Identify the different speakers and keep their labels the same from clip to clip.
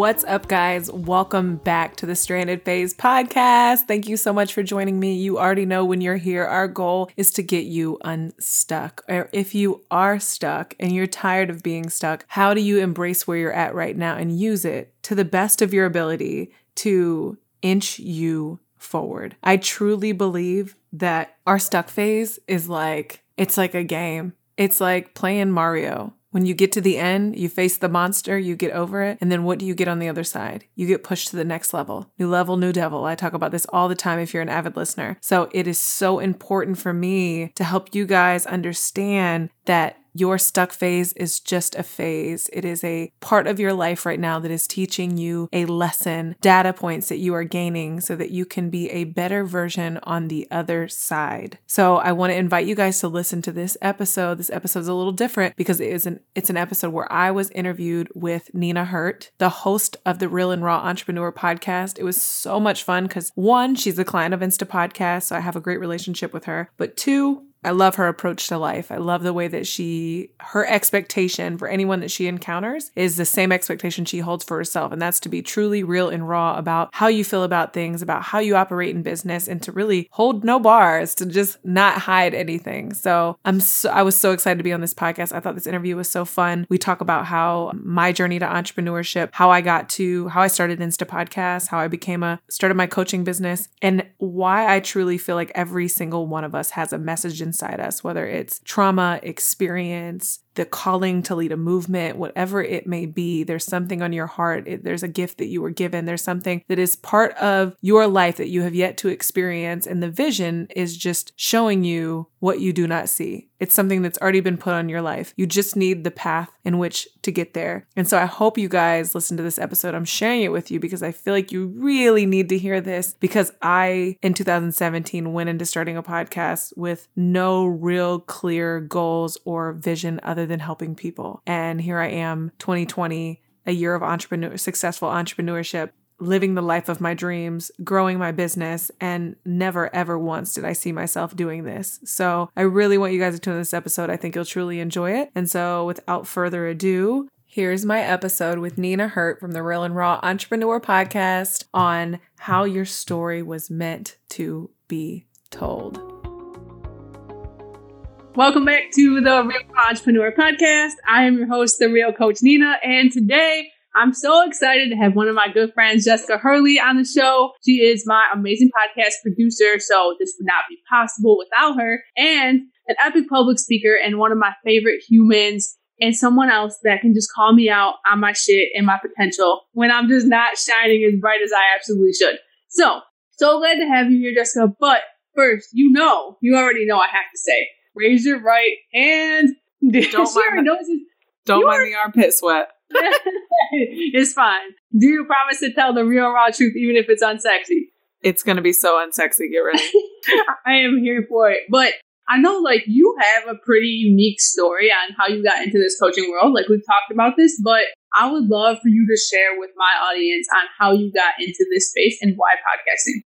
Speaker 1: What's up, guys? Welcome back to the Stranded Phase podcast. Thank you so much for joining me. You already know when you're here, our goal is to get you unstuck. Or if you are stuck and you're tired of being stuck, how do you embrace where you're at right now and use it to the best of your ability to inch you forward. I truly believe that our stuck phase is like, it's like a game. It's like playing Mario. When you get to the end, you face the monster, you get over it, and then what do you get on the other side? You get pushed to the next level. New level, new devil. I talk about this all the time if you're an avid listener. So it is so important for me to help you guys understand that your stuck phase is just a phase. It is a part of your life right now that is teaching you a lesson, data points that you are gaining so that you can be a better version on the other side. So I want to invite you guys to listen to this episode. This episode is a little different because it is an it's an episode where I was interviewed with Nina Hirt, the host of the Real and Raw Entrepreneur podcast. It was so much fun because one, she's a client of Insta Podcast, so I have a great relationship with her. But two, I love her approach to life. I love the way that she, her expectation for anyone that she encounters is the same expectation she holds for herself. And that's to be truly real and raw about how you feel about things, about how you operate in business, and to really hold no bars, to just not hide anything. So I'm so, I was so excited to be on this podcast. I thought this interview was so fun. We talk about how my journey to entrepreneurship, how I got to, how I started Insta Podcast, how I became a, started my coaching business, and why I truly feel like every single one of us has a message in inside us, whether it's trauma, experience, the calling to lead a movement, whatever it may be, there's something on your heart. It, there's a gift that you were given. There's something that is part of your life that you have yet to experience. And the vision is just showing you what you do not see. It's something that's already been put on your life. You just need the path in which to get there. And so I hope you guys listen to this episode. I'm sharing it with you because I feel like you really need to hear this because I, in 2017, went into starting a podcast with no real clear goals or vision other than helping people. And here I am, 2020, a year of entrepreneur successful entrepreneurship, living the life of my dreams, growing my business, and never ever once did I see myself doing this. So I really want you guys to tune in this episode. I think you'll truly enjoy it. And so without further ado, Here's my episode with Nina Hirt from the Real and Raw Entrepreneur Podcast on how your story was meant to be told.
Speaker 2: Welcome back to the Real Entrepreneur Podcast. I am your host, the Real Coach Nina, and today I'm so excited to have one of my good friends, Jessica Hurley, on the show. She is my amazing podcast producer, so this would not be possible without her, and an epic public speaker and one of my favorite humans and someone else that can just call me out on my shit and my potential when I'm just not shining as bright as I absolutely should. So, so glad to have you here, Jessica. But first, you know, you already know I have to say, raise your right hand.
Speaker 1: Don't mind, the, don't mind the armpit sweat.
Speaker 2: it's fine. Do you promise to tell the real raw truth even if it's unsexy?
Speaker 1: It's gonna be so unsexy, get ready.
Speaker 2: I am here for it. But I know like you have a pretty unique story on how you got into this coaching world. Like we've talked about this, but I would love for you to share with my audience on how you got into this space and why podcasting.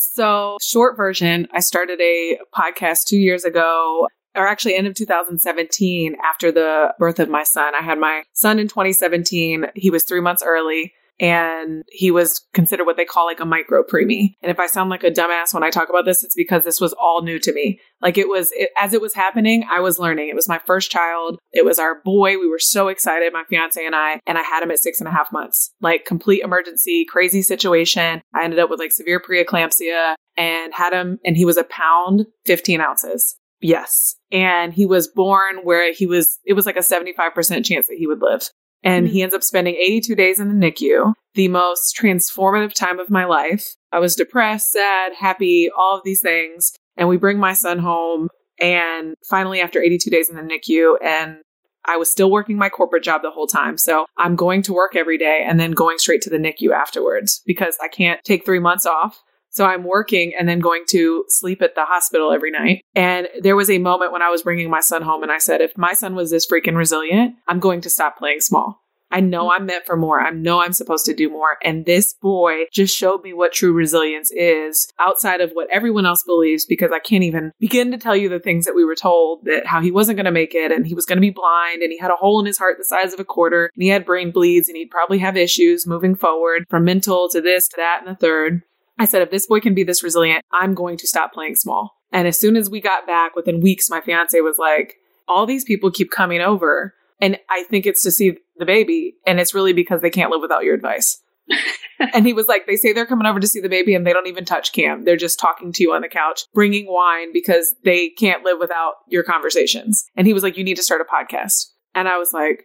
Speaker 1: So, short version, I started a podcast two years ago, or actually end of 2017 after the birth of my son. I had my son in 2017. He was three months early and he was considered what they call like a micro preemie. And if I sound like a dumbass when I talk about this, it's because this was all new to me. Like it was, it, as it was happening, I was learning. It was my first child. It was our boy. We were so excited, my fiance and I, and I had him at six and a half months. Like complete emergency, crazy situation. I ended up with like severe preeclampsia and had him, and he was a pound, 15 ounces. Yes. And he was born where he was, it was like a 75% chance that he would live and he mm-hmm. ends up spending 82 days in the NICU, the most transformative time of my life. I was depressed, sad, happy, all of these things. And we bring my son home And finally, after 82 days in the NICU, and I was still working my corporate job the whole time. So I'm going to work every day and then going straight to the NICU afterwards because I can't take three months off. So I'm working and then going to sleep at the hospital every night. And there was a moment when I was bringing my son home and I said, if my son was this freaking resilient, I'm going to stop playing small. I know I'm meant for more. I know I'm supposed to do more. And this boy just showed me what true resilience is outside of what everyone else believes because I can't even begin to tell you the things that we were told that how he wasn't going to make it and he was going to be blind and he had a hole in his heart the size of a quarter and he had brain bleeds and he'd probably have issues moving forward from mental to this to that and the third. I said, if this boy can be this resilient, I'm going to stop playing small. And as soon as we got back within weeks, my fiance was like, all these people keep coming over. And I think it's to see the baby. And it's really because they can't live without your advice. and he was like, they say they're coming over to see the baby and they don't even touch Cam. They're just talking to you on the couch, bringing wine because they can't live without your conversations. And he was like, you need to start a podcast. And I was like,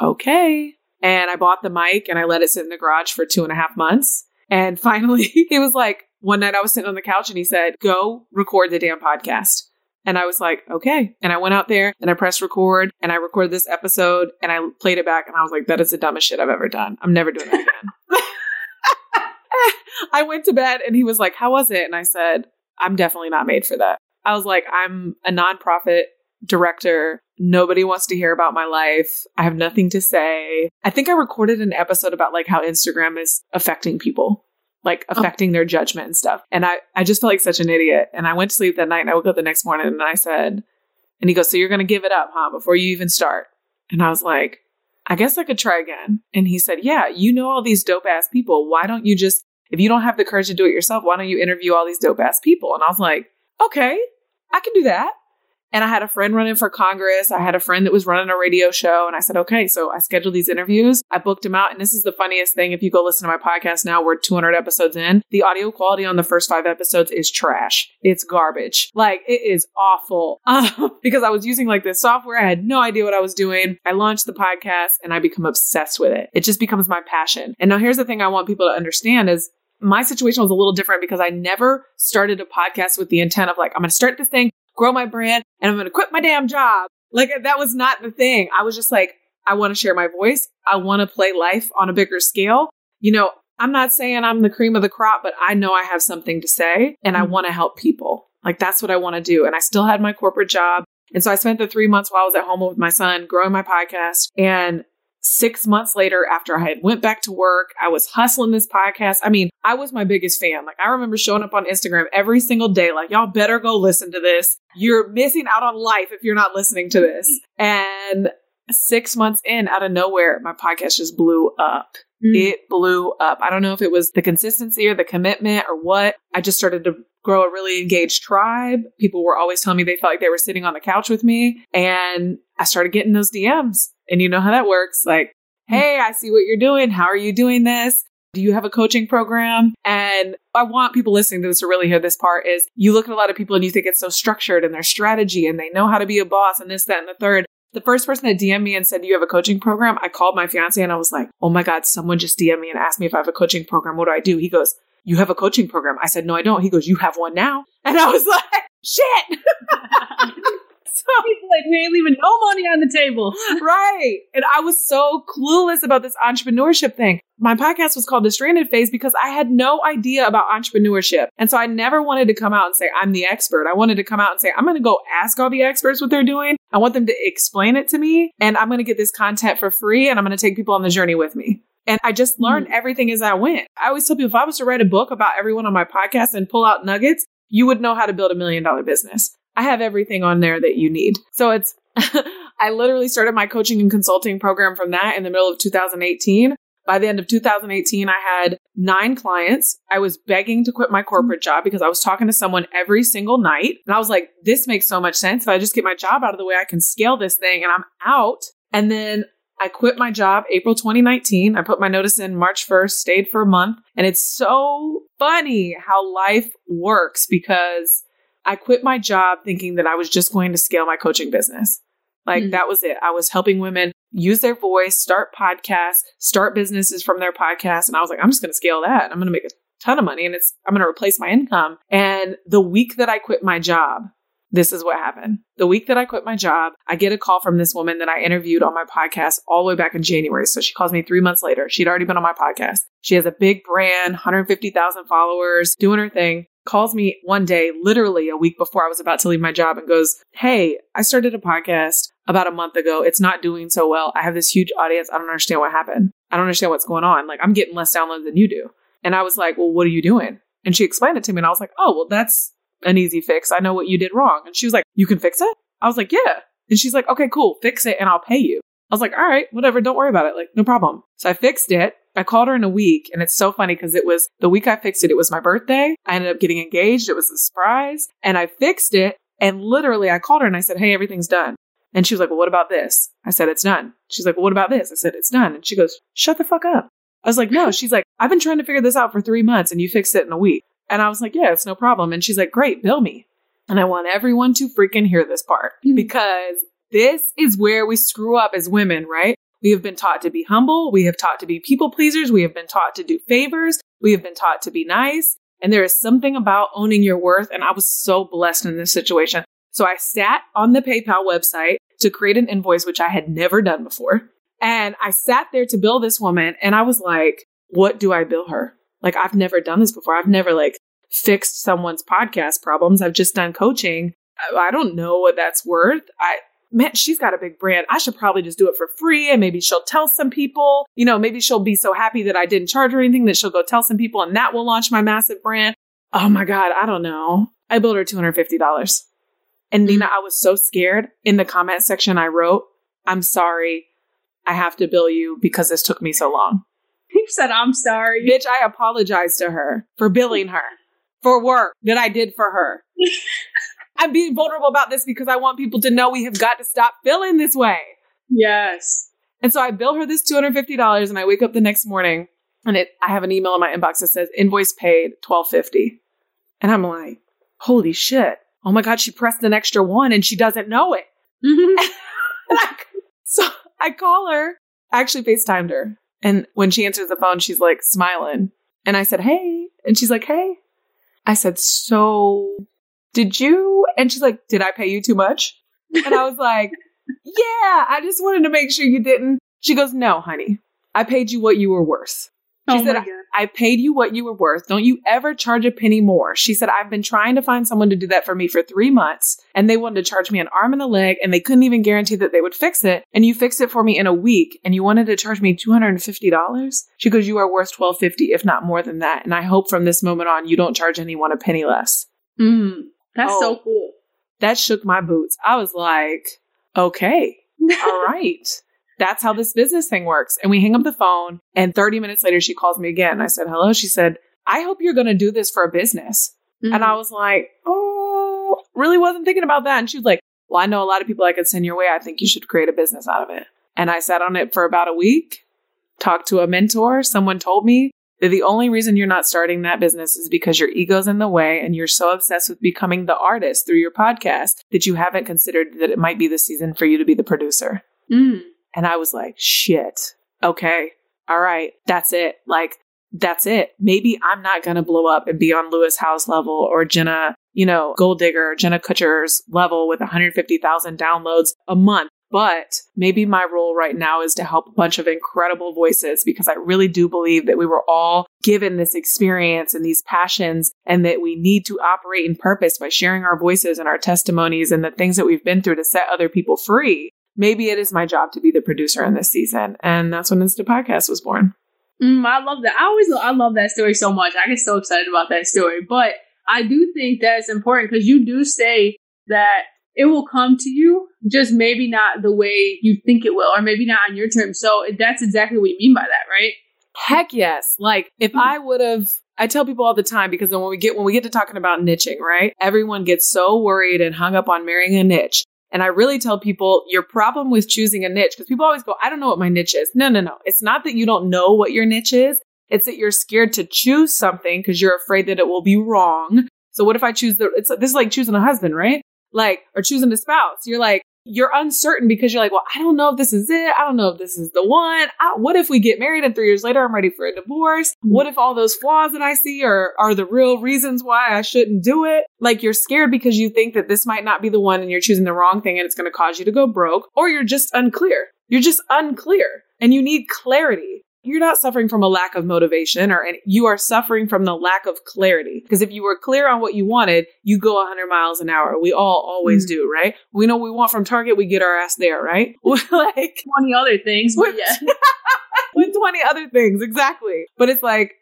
Speaker 1: okay. And I bought the mic and I let it sit in the garage for two and a half months. And finally, he was like, one night I was sitting on the couch and he said, go record the damn podcast. And I was like, okay. And I went out there and I pressed record and I recorded this episode and I played it back and I was like, that is the dumbest shit I've ever done. I'm never doing that again. I went to bed and he was like, how was it? And I said, I'm definitely not made for that. I was like, I'm a nonprofit director. Nobody wants to hear about my life. I have nothing to say. I think I recorded an episode about like how Instagram is affecting people like oh. affecting oh. their judgment and stuff. And I, I just felt like such an idiot. And I went to sleep that night and I woke up the next morning and I said, and he goes, So you're going to give it up, huh? Before you even start. And I was like, I guess I could try again. And he said, Yeah, you know all these dope ass people. Why don't you just, if you don't have the courage to do it yourself, why don't you interview all these dope ass people? And I was like, Okay, I can do that. And I had a friend running for Congress. I had a friend that was running a radio show. And I said, okay, so I scheduled these interviews. I booked them out. And this is the funniest thing. If you go listen to my podcast now, we're 200 episodes in. The audio quality on the first five episodes is trash. It's garbage. Like it is awful um, because I was using like this software. I had no idea what I was doing. I launched the podcast and I become obsessed with it. It just becomes my passion. And now here's the thing I want people to understand is my situation was a little different because I never started a podcast with the intent of like, I'm going to start this thing grow my brand, and I'm going to quit my damn job. Like that was not the thing. I was just like, I want to share my voice. I want to play life on a bigger scale. You know, I'm not saying I'm the cream of the crop, but I know I have something to say and I mm-hmm. want to help people. Like that's what I want to do. And I still had my corporate job. And so I spent the three months while I was at home with my son growing my podcast. And six months later after I had went back to work, I was hustling this podcast. I mean, I was my biggest fan. Like I remember showing up on Instagram every single day, like, y'all better go listen to this. You're missing out on life if you're not listening to this. And six months in, out of nowhere, my podcast just blew up. Mm. It blew up. I don't know if it was the consistency or the commitment or what. I just started to grow a really engaged tribe. People were always telling me they felt like they were sitting on the couch with me. And I started getting those DMs. And you know how that works. Like, hmm. hey, I see what you're doing. How are you doing this? Do you have a coaching program? And I want people listening to this to really hear this part is you look at a lot of people and you think it's so structured and their strategy and they know how to be a boss and this, that, and the third. The first person that DM'd me and said, you have a coaching program? I called my fiance and I was like, Oh my God, someone just DM'd me and asked me if I have a coaching program. What do I do? He goes, You have a coaching program. I said, No, I don't. He goes, You have one now. And I was like, Shit.
Speaker 2: so like we ain't leaving no money on the table.
Speaker 1: right. And I was so clueless about this entrepreneurship thing. My podcast was called The Stranded Phase because I had no idea about entrepreneurship. And so I never wanted to come out and say, I'm the expert. I wanted to come out and say, I'm going to go ask all the experts what they're doing. I want them to explain it to me. And I'm going to get this content for free. And I'm going to take people on the journey with me. And I just learned mm everything as I went. I always tell people if I was to write a book about everyone on my podcast and pull out nuggets, you would know how to build a million dollar business. I have everything on there that you need. So it's, I literally started my coaching and consulting program from that in the middle of 2018. By the end of 2018, I had nine clients. I was begging to quit my corporate job because I was talking to someone every single night. And I was like, this makes so much sense. If I just get my job out of the way, I can scale this thing and I'm out. And then I quit my job April 2019. I put my notice in March 1st, stayed for a month. And it's so funny how life works because I quit my job thinking that I was just going to scale my coaching business. Like mm-hmm. that was it. I was helping women use their voice, start podcasts, start businesses from their podcast. And I was like, I'm just going to scale that. I'm going to make a ton of money and it's, I'm going to replace my income. And the week that I quit my job, This is what happened. The week that I quit my job, I get a call from this woman that I interviewed on my podcast all the way back in January. So she calls me three months later. She'd already been on my podcast. She has a big brand, 150,000 followers, doing her thing. Calls me one day, literally a week before I was about to leave my job, and goes, Hey, I started a podcast about a month ago. It's not doing so well. I have this huge audience. I don't understand what happened. I don't understand what's going on. Like, I'm getting less downloads than you do. And I was like, Well, what are you doing? And she explained it to me, and I was like, Oh, well, that's an easy fix. I know what you did wrong. And she was like, You can fix it? I was like, Yeah. And she's like, Okay, cool. Fix it and I'll pay you. I was like, All right, whatever. Don't worry about it. Like, no problem. So I fixed it. I called her in a week and it's so funny because it was the week I fixed it, it was my birthday. I ended up getting engaged. It was a surprise and I fixed it. And literally I called her and I said, Hey, everything's done. And she was like, Well, what about this? I said, It's done. She's like, Well, what about this? I said, It's done. And she goes, Shut the fuck up. I was like, No. She's like, I've been trying to figure this out for three months and you fixed it in a week. And I was like, Yeah, it's no problem. And she's like, Great, bill me. And I want everyone to freaking hear this part hmm. because this is where we screw up as women, right? We have been taught to be humble. We have taught to be people pleasers. We have been taught to do favors. We have been taught to be nice. And there is something about owning your worth. And I was so blessed in this situation. So I sat on the PayPal website to create an invoice, which I had never done before. And I sat there to bill this woman and I was like, what do I bill her? Like, I've never done this before. I've never like fixed someone's podcast problems. I've just done coaching. I, don't know what that's worth. I, man, she's got a big brand. I should probably just do it for free and maybe she'll tell some people. You know, maybe she'll be so happy that I didn't charge her anything that she'll go tell some people and that will launch my massive brand. Oh my God, I don't know. I billed her $250. And Nina, mm. I was so scared. In the comment section, I wrote, I'm sorry. I have to bill you because this took me so long.
Speaker 2: You said, I'm sorry.
Speaker 1: Bitch, I apologize to her for billing her for work that I did for her. I'm being vulnerable about this because I want people to know we have got to stop feeling this way.
Speaker 2: Yes.
Speaker 1: And so I bill her this $250 and I wake up the next morning and it I have an email in my inbox that says invoice paid 1250. And I'm like, holy shit. Oh my God, she pressed an extra one and she doesn't know it. Mm-hmm. And I- so I call her. I actually FaceTimed her. And when she answers the phone, she's like smiling. And I said, hey. And she's like, hey. I said, so did you? And she's like, did I pay you too much? And I was like, yeah, I just wanted to make sure you didn't. She goes, no, honey, I paid you what you were worth. She
Speaker 2: oh
Speaker 1: said,
Speaker 2: God.
Speaker 1: I paid you what you were worth. Don't you ever charge a penny more. She said, I've been trying to find someone to do that for me for three months and they wanted to charge me an arm and a leg and they couldn't even guarantee that they would fix it. And you fixed it for me in a week and you wanted to charge me $250. She goes, you are worth 1,250, if not more than that. And I hope from this moment on, you don't charge anyone a penny less.
Speaker 2: Mm, that's
Speaker 1: Oh.
Speaker 2: so cool.
Speaker 1: That shook my boots. I was like, okay, all right. That's how this business thing works. And we hang up the phone. And 30 minutes later, she calls me again. I said, hello. She said, I hope you're going to do this for a business.
Speaker 2: Mm.
Speaker 1: And I was like, oh, really wasn't thinking about that. And she was like, well, I know a lot of people I could send your way. I think you should create a business out of it. And I sat on it for about a week, talked to a mentor. Someone told me that the only reason you're not starting that business is because your ego's in the way and you're so obsessed with becoming the artist through your podcast that you haven't considered that it might be the season for you to be the producer.
Speaker 2: Mm.
Speaker 1: And I was like, shit. Okay. All right. That's it. Like, that's it. Maybe I'm not going to blow up and be on Lewis Howes level or Jenna, you know, Goal Digger, Jenna Kutcher's level with 150,000 downloads a month. But maybe my role right now is to help a bunch of incredible voices because I really do believe that we were all given this experience and these passions and that we need to operate in purpose by sharing our voices and our testimonies and the things that we've been through to set other people free maybe it is my job to be the producer in this season. And that's when Insta Podcast was born.
Speaker 2: Mm, I love that. I always I love that story so much. I get so excited about that story. But I do think that it's important because you do say that it will come to you, just maybe not the way you think it will, or maybe not on your terms. So that's exactly what you mean by that, right?
Speaker 1: Heck yes. Like if hmm. I would have I tell people all the time because then when we get when we get to talking about niching, right? Everyone gets so worried and hung up on marrying a niche. And I really tell people your problem with choosing a niche, because people always go, I don't know what my niche is. No, no, no. It's not that you don't know what your niche is. It's that you're scared to choose something because you're afraid that it will be wrong. So what if I choose the, it's this is like choosing a husband, right? Like, or choosing a spouse. You're like, you're uncertain because you're like, well, I don't know if this is it. I don't know if this is the one. I, what if we get married and three years later I'm ready for a divorce? Mm-hmm. What if all those flaws that I see are, are the real reasons why I shouldn't do it? Like you're scared because you think that this might not be the one and you're choosing the wrong thing and it's going to cause you to go broke, or you're just unclear. You're just unclear and you need clarity you're not suffering from a lack of motivation or any, you are suffering from the lack of clarity. Because if you were clear on what you wanted, you go 100 miles an hour. We all always mm. do, right? We know we want from Target, we get our ass there, right?
Speaker 2: like 20 other things, but yeah.
Speaker 1: with 20 other things, exactly. But it's like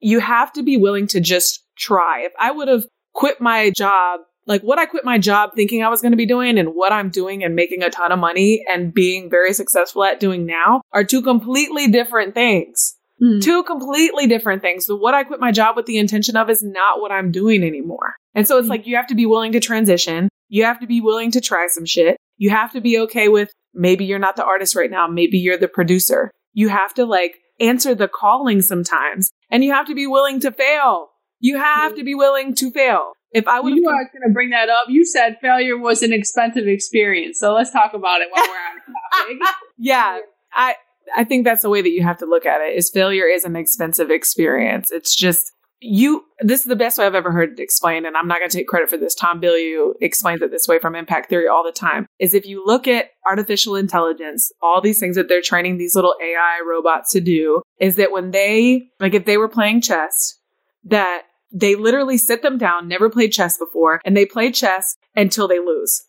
Speaker 1: you have to be willing to just try. If I would have quit my job like what I quit my job thinking I was going to be doing and what I'm doing and making a ton of money and being very successful at doing now are two completely different things. Mm. Two completely different things. So what I quit my job with the intention of is not what I'm doing anymore. And so it's mm. like you have to be willing to transition. You have to be willing to try some shit. You have to be okay with maybe you're not the artist right now. Maybe you're the producer. You have to like answer the calling sometimes and you have to be willing to fail. You have to be willing to fail. If I would,
Speaker 2: you are going to bring that up. You said failure was an expensive experience, so let's talk about it while we're on
Speaker 1: topic. yeah, I I think that's the way that you have to look at it. Is failure is an expensive experience. It's just you. This is the best way I've ever heard it explained, and I'm not going to take credit for this. Tom Bilyeu explains it this way from Impact Theory all the time. Is if you look at artificial intelligence, all these things that they're training these little AI robots to do, is that when they like if they were playing chess, that they literally sit them down, never played chess before, and they play chess until they lose.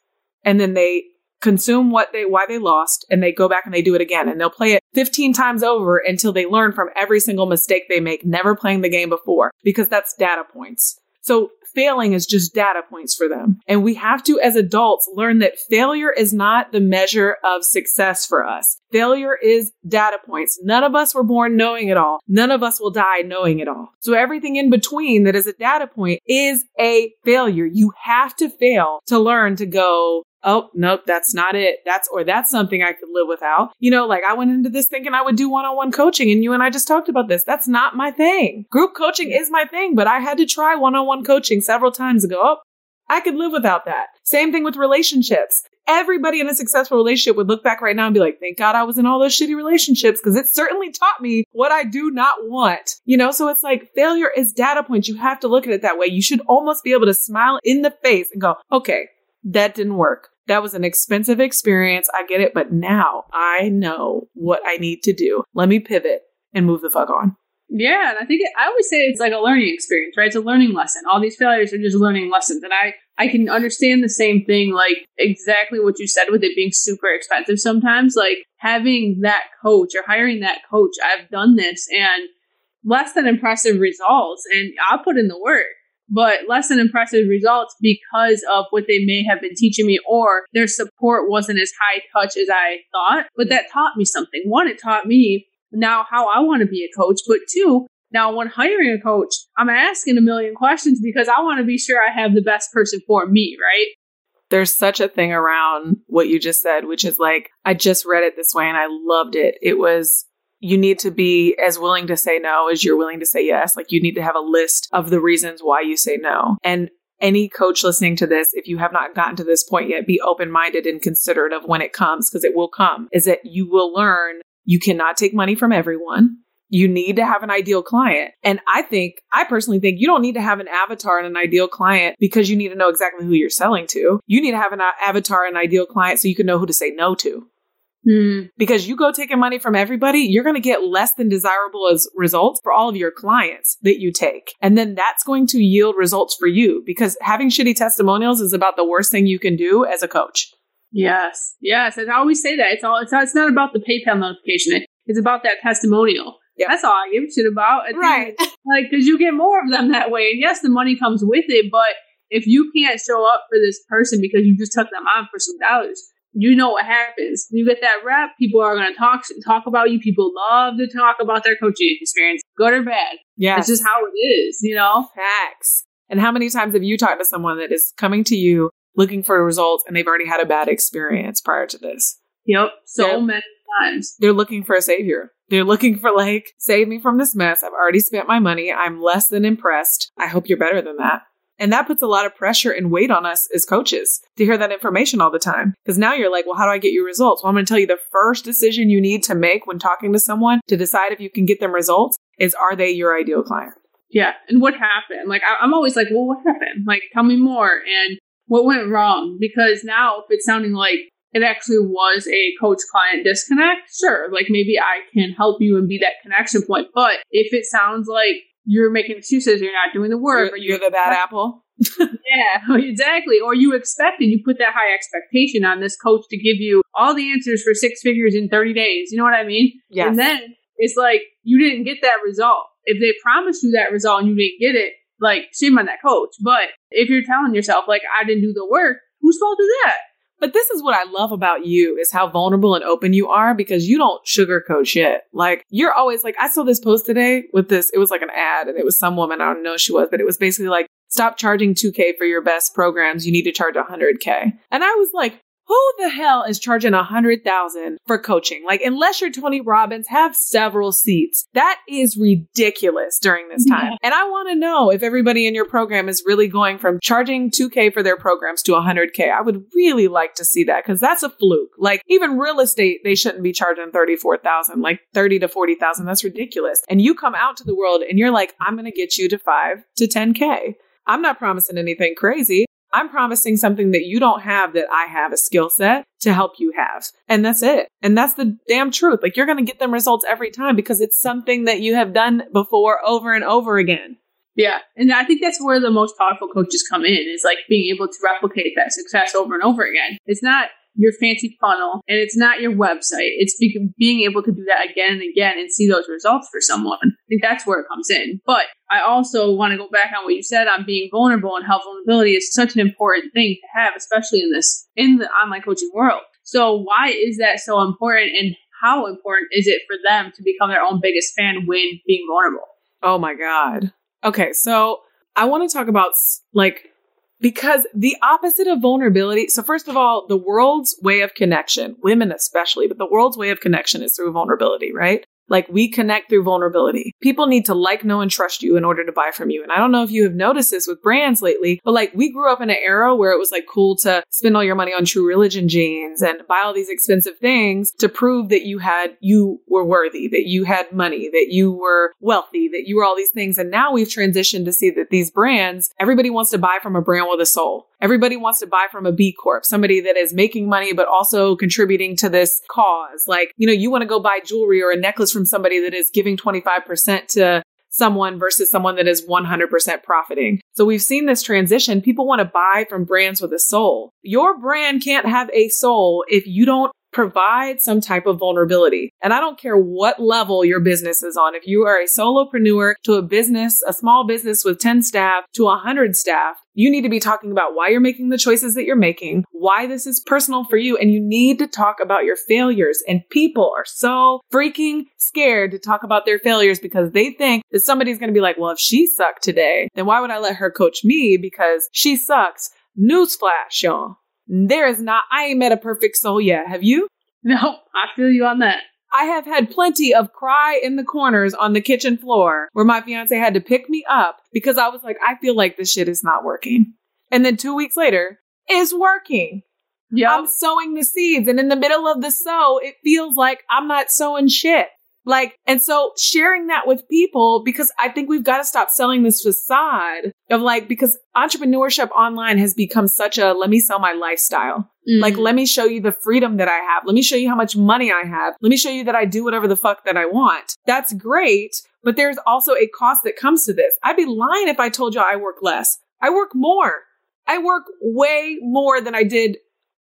Speaker 1: And then they consume what they why they lost and they go back and they do it again and they'll play it 15 times over until they learn from every single mistake they make never playing the game before because that's data points. So failing is just data points for them. And we have to, as adults, learn that failure is not the measure of success for us. Failure is data points. None of us were born knowing it all. None of us will die knowing it all. So everything in between that is a data point is a failure. You have to fail to learn to go, oh, nope, that's not it. That's, or that's something I could live without. You know, like I went into this thinking I would do one on one coaching and you and I just talked about this. That's not my thing. Group coaching is my thing, but I had to try one on one coaching several times ago. Oh, I could live without that. Same thing with relationships. Everybody in a successful relationship would look back right now and be like, thank God I was in all those shitty relationships because it certainly taught me what I do not want. You know, so it's like failure is data points. You have to look at it that way. You should almost be able to smile in the face and go, okay, that didn't work. That was an expensive experience. I get it, but now I know what I need to do. Let me pivot and move the fuck on.
Speaker 2: Yeah, and I think it, I always say it's like a learning experience, right? It's a learning lesson. All these failures are just learning lessons, and I I can understand the same thing, like exactly what you said with it being super expensive. Sometimes, like having that coach or hiring that coach, I've done this and less than impressive results, and I'll put in the work but less than impressive results because of what they may have been teaching me or their support wasn't as high touch as I thought. But that taught me something. One, it taught me now how I want to be a coach, but two, now when hiring a coach, I'm asking a million questions because I want to be sure I have the best person for me, right?
Speaker 1: There's such a thing around what you just said, which is like, I just read it this way and I loved it. It was you need to be as willing to say no as you're willing to say yes. Like you need to have a list of the reasons why you say no. And any coach listening to this, if you have not gotten to this point yet, be open minded and considerate of when it comes, because it will come, is that you will learn you cannot take money from everyone. You need to have an ideal client. And I think, I personally think you don't need to have an avatar and an ideal client because you need to know exactly who you're selling to. You need to have an avatar and ideal client so you can know who to say no to. Mm. Because you go taking money from everybody, you're going to get less than desirable as results for all of your clients that you take. And then that's going to yield results for you because having shitty testimonials is about the worst thing you can do as a coach.
Speaker 2: Yes. Yes. And I always say that. It's all, it's not, it's not about the PayPal notification. it's about that testimonial. Yep. That's all I give a shit about.
Speaker 1: Right.
Speaker 2: like, cause you get more of them that way. And yes, the money comes with it, but if you can't show up for this person because you just took them on for some dollars, you know what happens. You get that rep, people are going to talk talk about you. People love to talk about their coaching experience, good or bad. Yeah, it's just how it is, you know.
Speaker 1: Facts. And how many times have you talked to someone that is coming to you looking for results and they've already had a bad experience prior to this?
Speaker 2: Yep, so they're, many times.
Speaker 1: They're looking for a savior. They're looking for like, save me from this mess. I've already spent my money. I'm less than impressed. I hope you're better than that. And that puts a lot of pressure and weight on us as coaches to hear that information all the time. Because now you're like, well, how do I get you results? Well, I'm going to tell you the first decision you need to make when talking to someone to decide if you can get them results is are they your ideal client?
Speaker 2: Yeah. And what happened? Like, I, am always like, well, what happened? Like, tell me more. And what went wrong? Because now if it's sounding like it actually was a coach client disconnect, sure, like maybe I can help you and be that connection point. But if it sounds like you're making excuses, you're not doing the work,
Speaker 1: you're, or you're, you're the bad apple.
Speaker 2: yeah, exactly. Or you expected, you put that high expectation on this coach to give you all the answers for six figures in 30 days. You know what I mean?
Speaker 1: Yes.
Speaker 2: And then it's like you didn't get that result. If they promised you that result and you didn't get it, like shame on that coach. But if you're telling yourself, like, I didn't do the work, whose fault is that?
Speaker 1: But this is what I love about you is how vulnerable and open you are because you don't sugarcoat shit. Like you're always like, I saw this post today with this, it was like an ad and it was some woman, I don't know who she was, but it was basically like, stop charging 2K for your best programs. You need to charge 100K. And I was like, who the hell is charging a hundred thousand for coaching? Like, unless you're Tony Robbins, have several seats. That is ridiculous during this time. Yeah. And I want to know if everybody in your program is really going from charging 2K for their programs to 100K. I would really like to see that because that's a fluke. Like, even real estate, they shouldn't be charging 34,000, like 30 to 40,000. That's ridiculous. And you come out to the world and you're like, I'm going to get you to five to 10K. I'm not promising anything crazy. I'm promising something that you don't have that I have a skill set to help you have. And that's it. And that's the damn truth. Like you're going to get them results every time because it's something that you have done before over and over again.
Speaker 2: Yeah. And I think that's where the most powerful coaches come in is like being able to replicate that success over and over again. It's not your fancy funnel and it's not your website. It's be- being able to do that again and again and see those results for someone. I think that's where it comes in. But I also want to go back on what you said on being vulnerable and how vulnerability is such an important thing to have, especially in this, in the online coaching world. So why is that so important and how important is it for them to become their own biggest fan when being vulnerable?
Speaker 1: Oh my God. Okay. So I want to talk about like because the opposite of vulnerability. So first of all, the world's way of connection, women especially, but the world's way of connection is through vulnerability, right? Like we connect through vulnerability. People need to like, know, and trust you in order to buy from you. And I don't know if you have noticed this with brands lately, but like we grew up in an era where it was like cool to spend all your money on true religion jeans and buy all these expensive things to prove that you had, you were worthy, that you had money, that you were wealthy, that you were all these things. And now we've transitioned to see that these brands, everybody wants to buy from a brand with a soul. Everybody wants to buy from a B Corp, somebody that is making money, but also contributing to this cause. Like, you know, you want to go buy jewelry or a necklace from somebody that is giving 25% to someone versus someone that is 100% profiting. So we've seen this transition. People want to buy from brands with a soul. Your brand can't have a soul if you don't provide some type of vulnerability. And I don't care what level your business is on. If you are a solopreneur to a business, a small business with 10 staff to 100 staff, you need to be talking about why you're making the choices that you're making, why this is personal for you, and you need to talk about your failures. And people are so freaking scared to talk about their failures because they think that somebody's going to be like, well, if she sucked today, then why would I let her coach me because she sucks? Newsflash, y'all. There is not, I ain't met a perfect soul yet. Have you?
Speaker 2: No, I feel you on that.
Speaker 1: I have had plenty of cry in the corners on the kitchen floor where my fiance had to pick me up because I was like, I feel like this shit is not working. And then two weeks later, it's working.
Speaker 2: Yeah.
Speaker 1: I'm sowing the seeds. And in the middle of the sow, it feels like I'm not sowing shit. Like, and so sharing that with people because I think we've got to stop selling this facade of like, because entrepreneurship online has become such a let me sell my lifestyle. Mm. Like, let me show you the freedom that I have. Let me show you how much money I have. Let me show you that I do whatever the fuck that I want. That's great. But there's also a cost that comes to this. I'd be lying if I told you I work less. I work more. I work way more than I did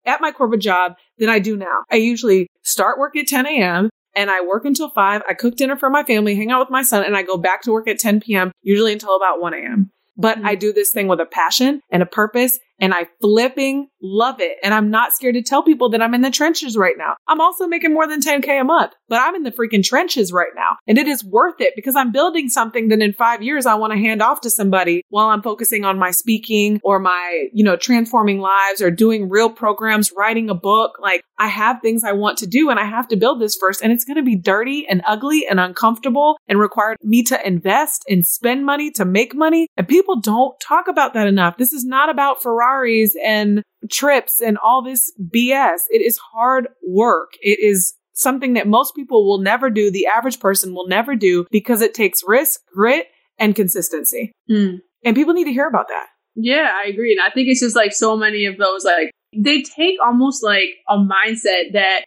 Speaker 1: at my corporate job than I do now. I usually start work at 10 a.m and I work until 5. I cook dinner for my family, hang out with my son, and I go back to work at 10 p.m., usually until about 1 a.m. But mm-hmm. I do this thing with a passion and a purpose and I flipping love it. And I'm not scared to tell people that I'm in the trenches right now. I'm also making more than 10K a month, but I'm in the freaking trenches right now. And it is worth it because I'm building something that in five years I want to hand off to somebody while I'm focusing on my speaking or my, you know, transforming lives or doing real programs, writing a book. Like I have things I want to do and I have to build this first. And it's going to be dirty and ugly and uncomfortable and require me to invest and spend money to make money. And people don't talk about that enough. This is not about Ferraris and trips and all this BS. It is hard work. It is something that most people will never do. The average person will never do because it takes risk, grit, and consistency.
Speaker 2: Mm.
Speaker 1: And people need to hear about that.
Speaker 2: Yeah, I agree. And I think it's just like so many of those, like, they take almost like a mindset that,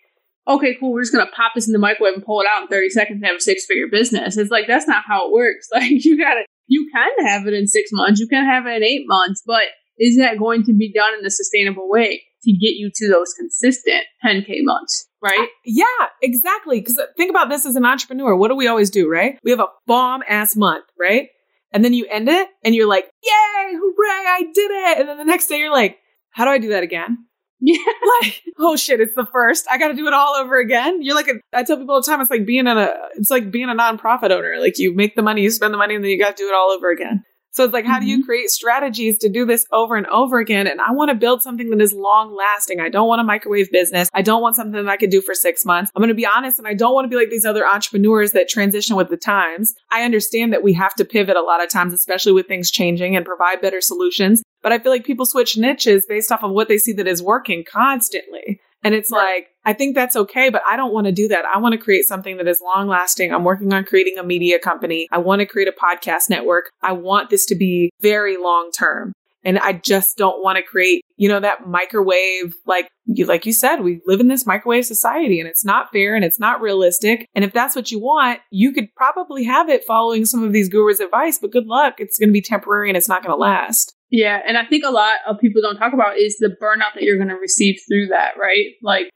Speaker 2: okay, cool, we're just going to pop this in the microwave and pull it out in 30 seconds and have a six figure business. It's like, that's not how it works. Like, you got to, you can have it in six months, you can have it in eight months, but is that going to be done in a sustainable way to get you to those consistent 10K months? Right?
Speaker 1: Yeah, exactly. Because think about this as an entrepreneur. What do we always do, right? We have a bomb ass month, right? And then you end it and you're like, yay, hooray, I did it. And then the next day you're like, how do I do that again?
Speaker 2: Yeah.
Speaker 1: Like, oh shit, it's the first. I got to do it all over again. You're like, a, I tell people all the time, it's like being in a, it's like being a nonprofit owner. Like you make the money, you spend the money, and then you got to do it all over again. So it's like, how do you mm-hmm. create strategies to do this over and over again? And I want to build something that is long lasting. I don't want a microwave business. I don't want something that I could do for six months. I'm going to be honest. And I don't want to be like these other entrepreneurs that transition with the times. I understand that we have to pivot a lot of times, especially with things changing and provide better solutions. But I feel like people switch niches based off of what they see that is working constantly. And it's
Speaker 2: Right.
Speaker 1: like, I think that's okay, but I don't want to do that. I want to create something that is long lasting. I'm working on creating a media company. I want to create a podcast network. I want this to be very long term. And I just don't want to create, you know, that microwave, like you, like you said, we live in this microwave society and it's not fair and it's not realistic. And if that's what you want, you could probably have it following some of these gurus' advice, but good luck. It's going to be temporary and it's not going to last.
Speaker 2: Yeah. And I think a lot of people don't talk about is the burnout that you're going to receive through that, right? Like,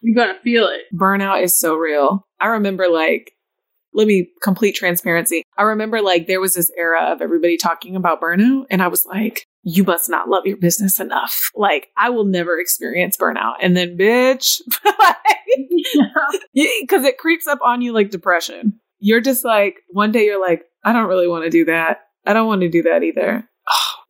Speaker 2: you're going to feel it.
Speaker 1: burnout is so real. I remember like let me complete transparency. I remember like there was this era of everybody talking about burnout and I was like you must not love your business enough. Like I will never experience burnout. And then bitch cuz it creeps up on you like depression. You're just like one day you're like I don't really want to do that. I don't want to do that either.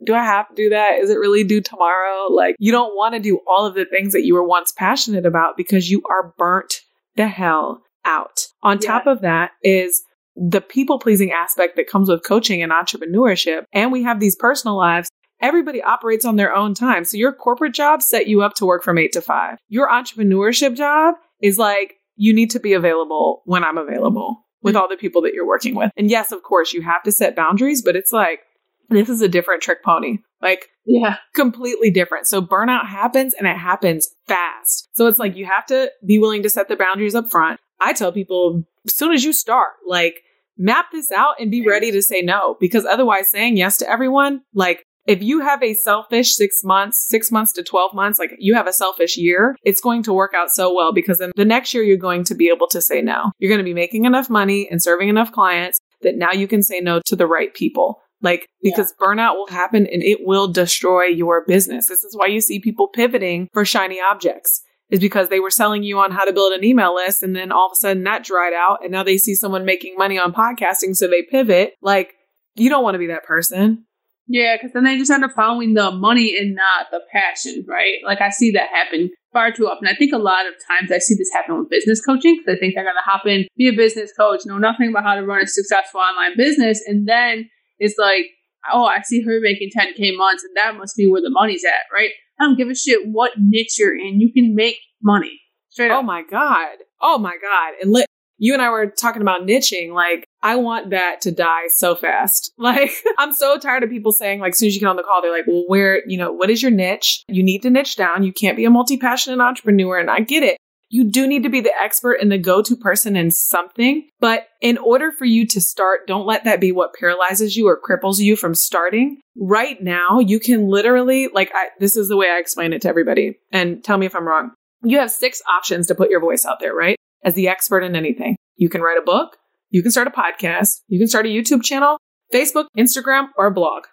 Speaker 1: Do I have to do that? Is it really due tomorrow? Like, you don't want to do all of the things that you were once passionate about because you are burnt the hell out. On
Speaker 2: Yeah.
Speaker 1: top of that is the people pleasing aspect that comes with coaching and entrepreneurship. And we have these personal lives. Everybody operates on their own time. So your corporate job set you up to work from eight to five. Your entrepreneurship job is like, you need to be available when I'm available with mm-hmm. all the people that you're working with. And yes, of course, you have to set boundaries, but it's like, this is a different trick pony. Like,
Speaker 2: Yeah.
Speaker 1: completely different. So burnout happens and it happens fast. So it's like you have to be willing to set the boundaries up front. I tell people as soon as you start, like map this out and be ready to say no because otherwise saying yes to everyone, like if you have a selfish six months, six months to 12 months, like you have a selfish year, it's going to work out so well because then the next year you're going to be able to say no. You're going to be making enough money and serving enough clients that now you can say no to the right people. Like, because burnout will happen and it will destroy your business. This is why you see people pivoting for shiny objects, is because they were selling you on how to build an email list and then all of a sudden that dried out and now they see someone making money on podcasting. So they pivot. Like, you don't want to be that person.
Speaker 2: Yeah, because then they just end up following the money and not the passion, right? Like I see that happen far too often. I think a lot of times I see this happen with business coaching because I think they're gonna hop in, be a business coach, know nothing about how to run a successful online business, and then it's like, oh, I see her making 10k months, and that must be where the money's at, right? I don't give a shit what niche you're in. You can make money. Straight
Speaker 1: Oh
Speaker 2: up.
Speaker 1: my God. Oh my God. And li- you and I were talking about niching. Like, I want that to die so fast. Like, I'm so tired of people saying, like, as soon as you get on the call, they're like, well, where, you know, what is your niche? You need to niche down. You can't be a multi passionate entrepreneur. And I get it. You do need to be the expert and the go to person in something. But in order for you to start, don't let that be what paralyzes you or cripples you from starting. Right now, you can literally, like, I, this is the way I explain it to everybody. And tell me if I'm wrong. You have six options to put your voice out there, right? As the expert in anything. You can write a book, you can start a podcast, you can start a YouTube channel, Facebook, Instagram, or a blog.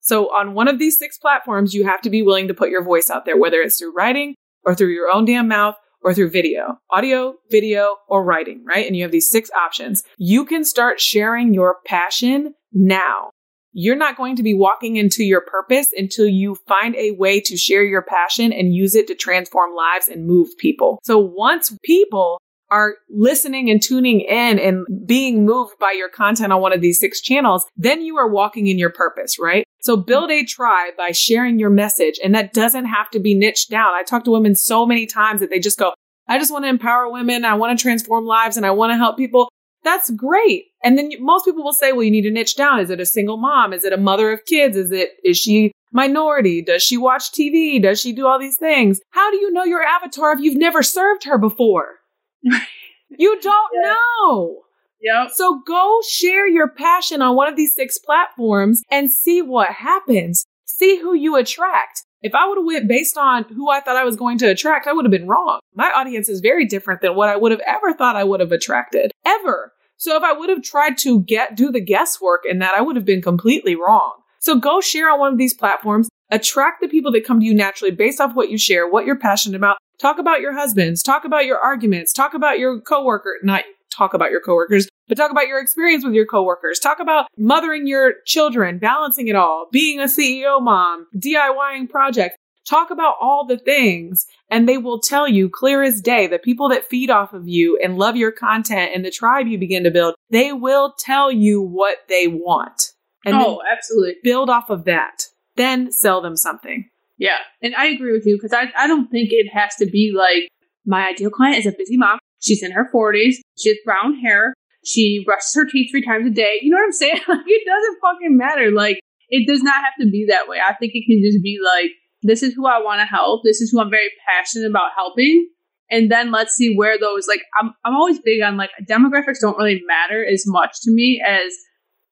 Speaker 1: So on one of these six platforms, you have to be willing to put your voice out there, whether it's through writing or through your own damn mouth or through video, audio, video, or writing, right? And you have these six options. You can start sharing your passion now. You're not going to be walking into your purpose until you find a way to share your passion and use it to transform lives and move people. So once people are listening and tuning in and being moved by your content on one of these six channels, then you are walking in your purpose, right? So build a tribe by sharing your message. And that doesn't have to be niched down. I talk to women so many times that they just go, I just want to empower women. I want to transform lives and I want to help people. That's great. And then most people will say, well, you need to niche down. Is it a single mom? Is it a mother of kids? Is it, is she minority? Does she watch TV? Does she do all these things? How do you know your avatar if you've never served her before? you don't yeah. know.
Speaker 2: Yep.
Speaker 1: So go share your passion on one of these six platforms and see what happens. See who you attract. If I would have went based on who I thought I was going to attract, I would have been wrong. My audience is very different than what I would have ever thought I would have attracted. Ever. So if I would have tried to get do the guesswork in that, I would have been completely wrong. So go share on one of these platforms. Attract the people that come to you naturally based off what you share, what you're passionate about. Talk about your husbands, talk about your arguments, talk about your coworker, not talk about your coworkers, but talk about your experience with your coworkers. Talk about mothering your children, balancing it all, being a CEO mom, DIYing projects. Talk about all the things and they will tell you clear as day the people that feed off of you and love your content and the tribe you begin to build, they will tell you what they want.
Speaker 2: And oh, absolutely.
Speaker 1: Build off of that. Then sell them something.
Speaker 2: Yeah. And I agree with you because I, I don't think it has to be like my ideal client is a busy mom. She's in her 40s. She has brown hair. She brushes her teeth three times a day. You know what I'm saying? Like, it doesn't fucking matter. Like, it does not have to be that way. I think it can just be like, this is who I want to help. This is who I'm very passionate about helping. And then let's see where those, like, I'm, I'm always big on, like, demographics don't really matter as much to me as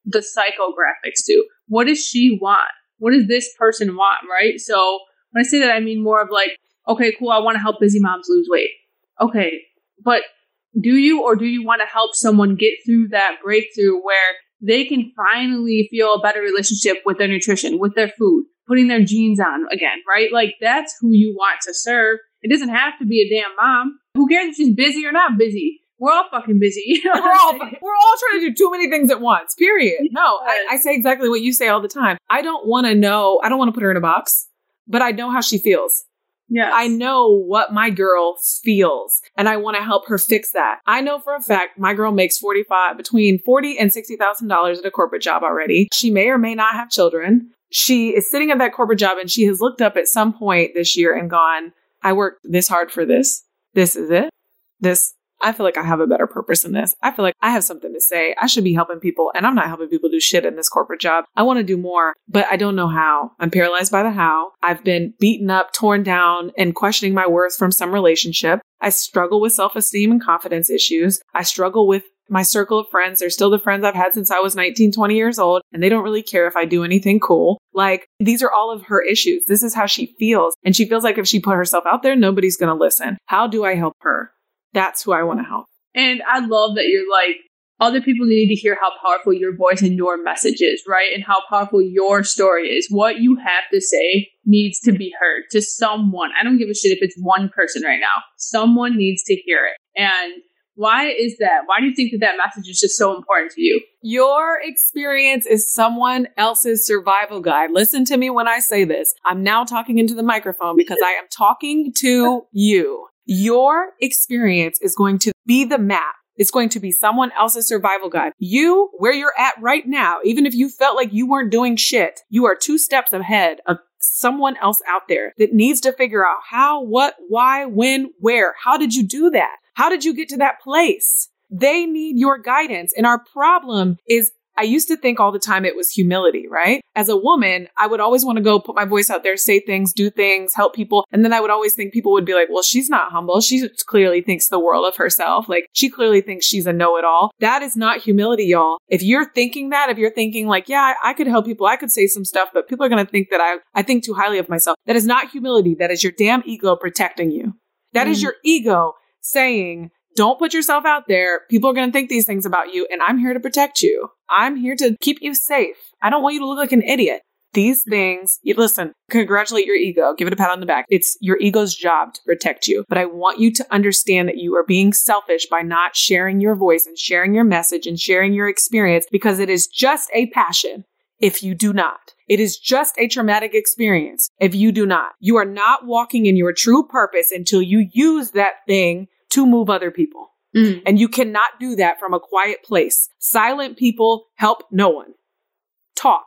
Speaker 2: the psychographics do. What does she want? What does this person want, right? So when I say that, I mean more of like, okay, cool, I want to help busy moms lose weight. Okay, but do you or do you want to help someone get through that breakthrough where they can finally feel a better relationship with their nutrition, with their food, putting their jeans on again, right? Like that's who you want to serve. It doesn't have to be a damn mom. Who cares if she's busy or not busy? We're all fucking busy. You know
Speaker 1: we're all we're all trying to do too many things at once. Period. No, I, I say exactly what you say all the time. I don't want to know. I don't want to put her in a box, but I know how she feels.
Speaker 2: Yeah.
Speaker 1: I know what my girl feels and I want to help her fix that. I know for a fact my girl makes 45 between 40 and $60,000 at a corporate job already. She may or may not have children. She is sitting at that corporate job and she has looked up at some point this year and gone, I worked this hard for this. This is it. This I feel like I have a better purpose in this. I feel like I have something to say. I should be helping people and I'm not helping people do shit in this corporate job. I want to do more, but I don't know how. I'm paralyzed by the how. I've been beaten up, torn down, and questioning my worth from some relationship. I struggle with self esteem and confidence issues. I struggle with my circle of friends. They're still the friends I've had since I was 19, 20 years old, and they don't really care if I do anything cool. Like, these are all of her issues. This is how she feels. And she feels like if she put herself out there, nobody's going to listen. How do I help her? That's who I want to help.
Speaker 2: And I love that you're like, other people need to hear how powerful your voice and your message is, right? And how powerful your story is. What you have to say needs to be heard to someone. I don't give a shit if it's one person right now. Someone needs to hear it. And why is that? Why do you think that that message is just so important to you?
Speaker 1: Your experience is someone else's survival guide. Listen to me when I say this. I'm now talking into the microphone because I am talking to you. Your experience is going to be the map. It's going to be someone else's survival guide. You, where you're at right now, even if you felt like you weren't doing shit, you are two steps ahead of someone else out there that needs to figure out how, what, why, when, where. How did you do that? How did you get to that place? They need your guidance. And our problem is I used to think all the time it was humility, right? As a woman, I would always want to go put my voice out there, say things, do things, help people. And then I would always think people would be like, well, she's not humble. She clearly thinks the world of herself. Like she clearly thinks she's a know it all. That is not humility, y'all. If you're thinking that, if you're thinking like, yeah, I, I could help people, I could say some stuff, but people are going to think that I, I think too highly of myself. That is not humility. That is your damn ego protecting you. That mm. is your ego saying, don't put yourself out there. People are going to think these things about you, and I'm here to protect you. I'm here to keep you safe. I don't want you to look like an idiot. These things, you listen, congratulate your ego, give it a pat on the back. It's your ego's job to protect you. But I want you to understand that you are being selfish by not sharing your voice and sharing your message and sharing your experience because it is just a passion if you do not. It is just a traumatic experience if you do not. You are not walking in your true purpose until you use that thing to move other people. Mm. And you cannot do that from a quiet place. Silent people help no one. Talk.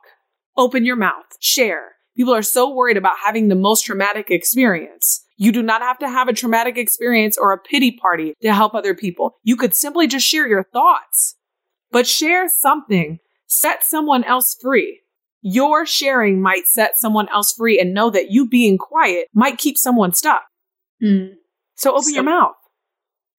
Speaker 1: Open your mouth, share. People are so worried about having the most traumatic experience. You do not have to have a traumatic experience or a pity party to help other people. You could simply just share your thoughts, but share something. Set someone else free. Your sharing might set someone else free and know that you being quiet might keep someone stuck. Mm. So open so, your mouth.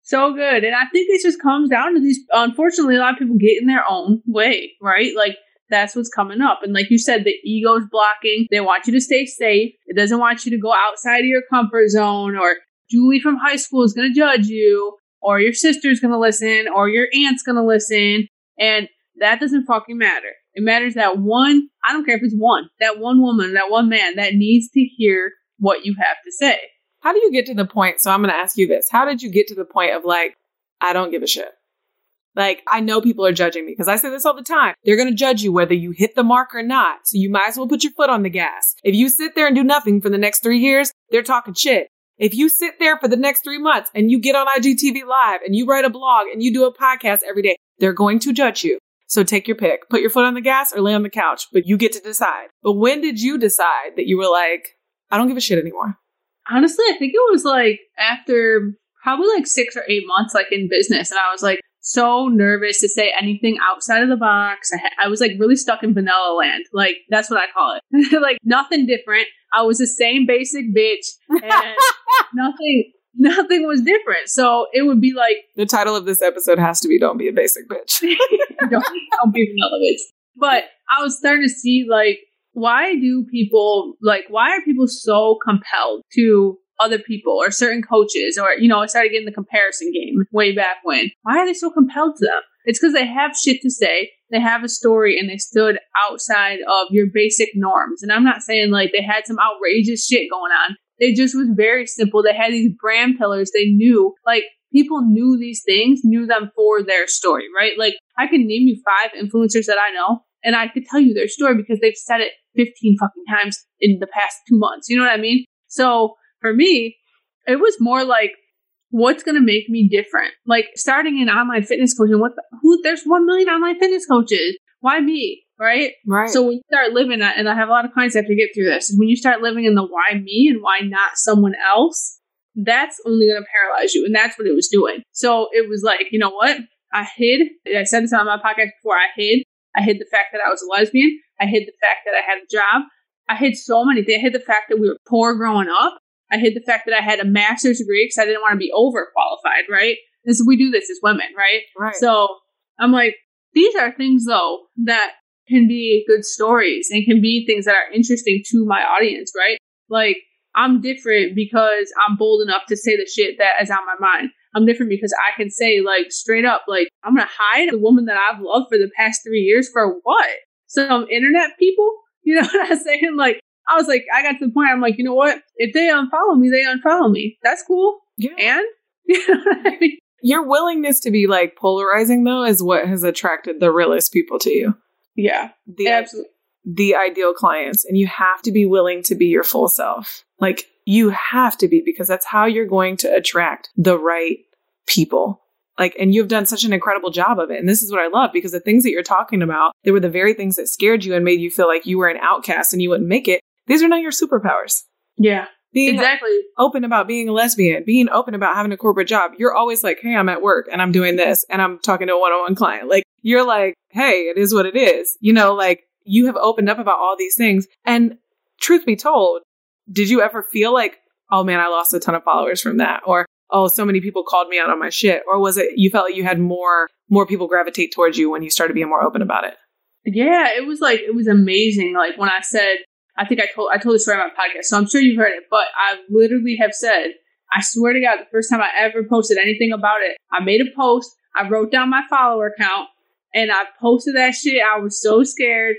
Speaker 2: So good. And I think it just comes down to these, unfortunately, a lot of people get in their own way, right? Like that's what's coming up. And like you said, the ego's blocking. They want you to stay safe. It doesn't want you to go outside of your comfort zone or Julie from high school is going to judge you or your sister's going to listen or your aunt's going to listen. And that doesn't fucking matter. It matters that one, I don't care if it's one, that one woman, that one man that needs to hear what you have to say.
Speaker 1: How do you get to the point? So I'm going to ask you this. How did you get to the point of like, I don't give a shit? Like, I know people are judging me because I say this all the time. They're going to judge you whether you hit the mark or not. So you might as well put your foot on the gas. If you sit there and do nothing for the next three years, they're talking shit. If you sit there for the next three months and you get on IGTV live and you write a blog and you do a podcast every day, they're going to judge you. So take your pick. Put your foot on the gas or lay on the couch, but you get to decide. But when did you decide that you were like, I don't give a shit anymore?
Speaker 2: Honestly, I think it was like after probably like six or eight months, like in business. And I was like, so nervous to say anything outside of the box. I, ha- I was like really stuck in vanilla land. Like that's what I call it. like nothing different. I was the same basic bitch and nothing nothing was different. So it would be like
Speaker 1: the title of this episode has to be "Don't be a basic bitch."
Speaker 2: don't, don't be vanilla bitch. But I was starting to see like why do people like why are people so compelled to other people or certain coaches or you know i started getting the comparison game way back when. Why are they so compelled to them? It's because they have shit to say they have a story and they stood outside of your basic norms. And i'm not saying like they had some outrageous shit going on. They just was very simple. They had these brand pillars. They knew like people knew these things knew them for their story right? Like i can name you five influencers that i know and i could tell you their story because they've said it 15 fucking times in the past two months you know what i mean so for me, it was more like, what's going to make me different? Like starting an online fitness coaching, what the, who, there's 1 million online fitness coaches. Why me? Right?
Speaker 1: Right.
Speaker 2: So when you start living that, and I have a lot of clients that have to get through this, is when you start living in the why me and why not someone else, that's only going to paralyze you. And that's what it was doing. So it was like, you know what? I hid, I said this on my podcast before, I hid. I hid the fact that I was a lesbian. I hid the fact that I had a job. I hid so many things. I hid the fact that we were poor growing up. I hid the fact that I had a master's degree because I didn't want to be overqualified, right? This we do this as women, right?
Speaker 1: Right.
Speaker 2: So I'm like, these are things though that can be good stories and can be things that are interesting to my audience, right? Like I'm different because I'm bold enough to say the shit that is on my mind. I'm different because I can say like straight up, like I'm gonna hide the woman that I've loved for the past three years for what? Some internet people? You know what I'm saying? Like I was like, I got to the point, I'm like, you know what? If they unfollow me, they unfollow me. That's cool. Yeah. And you know
Speaker 1: I mean? your willingness to be like polarizing though is what has attracted the realest people to you.
Speaker 2: Yeah.
Speaker 1: The, absolutely. The ideal clients. And you have to be willing to be your full self. Like you have to be because that's how you're going to attract the right people. Like, and you've done such an incredible job of it. And this is what I love because the things that you're talking about, they were the very things that scared you and made you feel like you were an outcast and you wouldn't make it. These are not your superpowers.
Speaker 2: Yeah.
Speaker 1: Being
Speaker 2: exactly
Speaker 1: open about being a lesbian, being open about having a corporate job. You're always like, hey, I'm at work and I'm doing this and I'm talking to a one on one client. Like, you're like, hey, it is what it is. You know, like you have opened up about all these things. And truth be told, did you ever feel like, oh man, I lost a ton of followers from that? Or, oh, so many people called me out on my shit? Or was it you felt like you had more more people gravitate towards you when you started being more open about it?
Speaker 2: Yeah, it was like it was amazing. Like when I said I think I told I told the story on my podcast, so I'm sure you've heard it. But I literally have said, I swear to God, the first time I ever posted anything about it, I made a post, I wrote down my follower count, and I posted that shit. I was so scared.